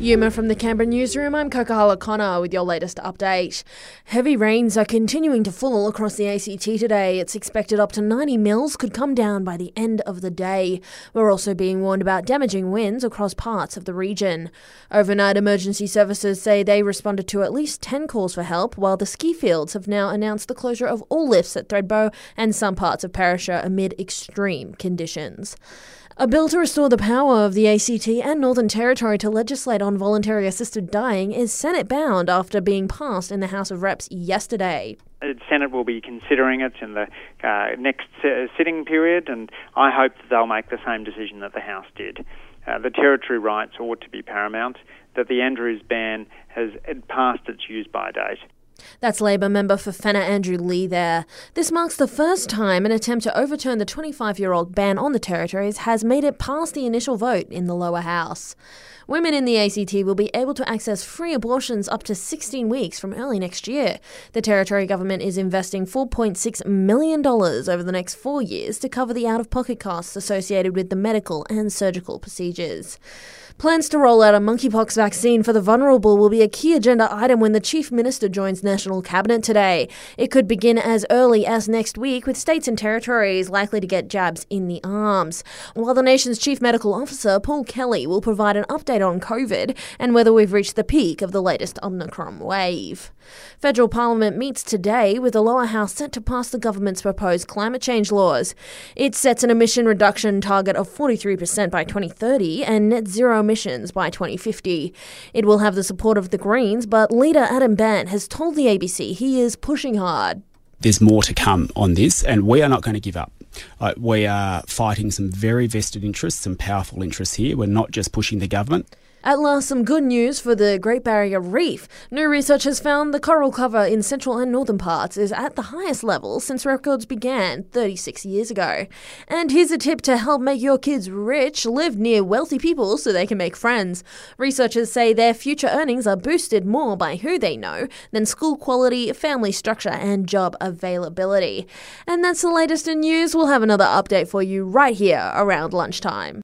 Yuma from the Canberra newsroom. I'm Kokahala Connor with your latest update. Heavy rains are continuing to fall across the ACT today. It's expected up to 90 mils could come down by the end of the day. We're also being warned about damaging winds across parts of the region. Overnight emergency services say they responded to at least 10 calls for help, while the ski fields have now announced the closure of all lifts at Thredbo and some parts of Perisher amid extreme conditions. A bill to restore the power of the ACT and Northern Territory to legislate on voluntary assisted dying is Senate bound after being passed in the House of Reps yesterday. The Senate will be considering it in the uh, next uh, sitting period, and I hope that they'll make the same decision that the House did. Uh, the territory rights ought to be paramount, that the Andrews ban has passed its use by date. That's Labor member for Fenner Andrew Leigh there. This marks the first time an attempt to overturn the 25 year old ban on the territories has made it past the initial vote in the lower house. Women in the ACT will be able to access free abortions up to 16 weeks from early next year. The Territory government is investing $4.6 million over the next four years to cover the out of pocket costs associated with the medical and surgical procedures. Plans to roll out a monkeypox vaccine for the vulnerable will be a key agenda item when the Chief Minister joins National Cabinet today. It could begin as early as next week, with states and territories likely to get jabs in the arms. While the nation's Chief Medical Officer, Paul Kelly, will provide an update on COVID and whether we've reached the peak of the latest Omicron wave. Federal Parliament meets today with the lower house set to pass the government's proposed climate change laws. It sets an emission reduction target of 43% by 2030 and net zero emissions by 2050. It will have the support of the Greens, but leader Adam Bandt has told the ABC he is pushing hard. There's more to come on this, and we are not going to give up. Uh, we are fighting some very vested interests, some powerful interests here. We're not just pushing the government. At last, some good news for the Great Barrier Reef. New research has found the coral cover in central and northern parts is at the highest level since records began 36 years ago. And here's a tip to help make your kids rich live near wealthy people so they can make friends. Researchers say their future earnings are boosted more by who they know than school quality, family structure, and job availability. And that's the latest in news. We'll have another update for you right here around lunchtime.